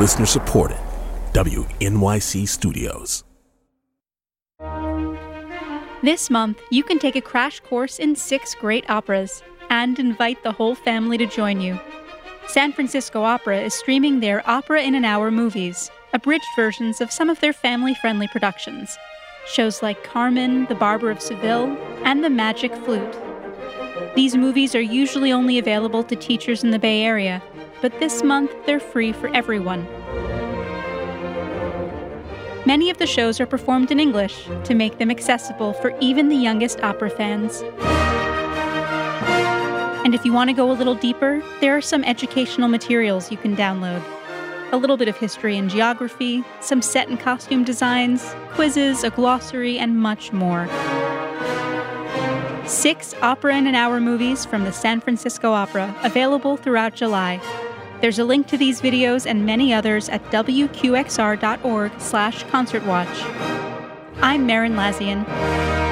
Listener supported. WNYC Studios. This month, you can take a crash course in six great operas and invite the whole family to join you. San Francisco Opera is streaming their Opera in an Hour movies, abridged versions of some of their family friendly productions. Shows like Carmen, The Barber of Seville, and The Magic Flute. These movies are usually only available to teachers in the Bay Area, but this month they're free for everyone. Many of the shows are performed in English to make them accessible for even the youngest opera fans. And if you want to go a little deeper, there are some educational materials you can download. A little bit of history and geography, some set and costume designs, quizzes, a glossary, and much more. Six Opera in an Hour movies from the San Francisco Opera, available throughout July. There's a link to these videos and many others at wqxr.org slash concertwatch. I'm Merrin Lazyan.